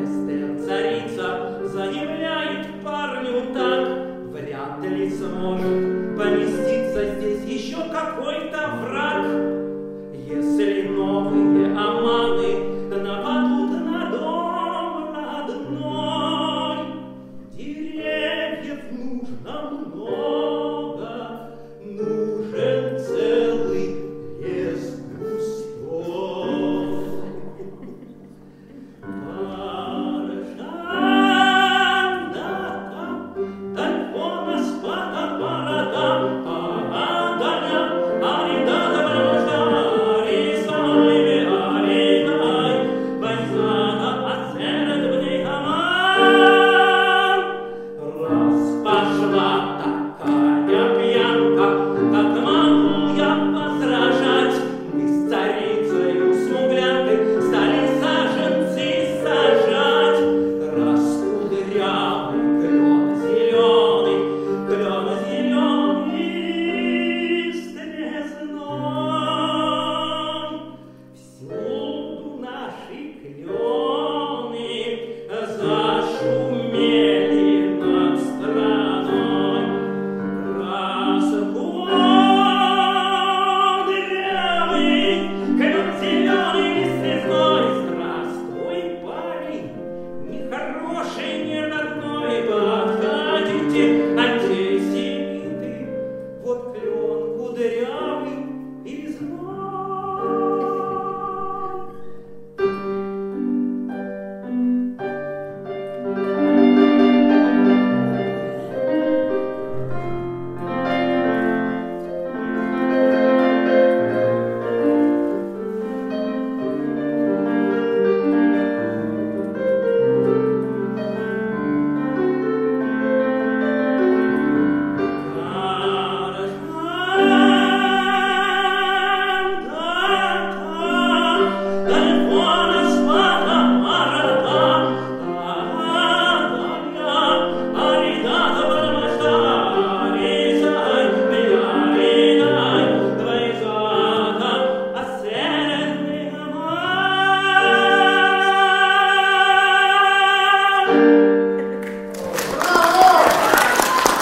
Эстер, царица, заявляет парню так, Вряд ли сможет.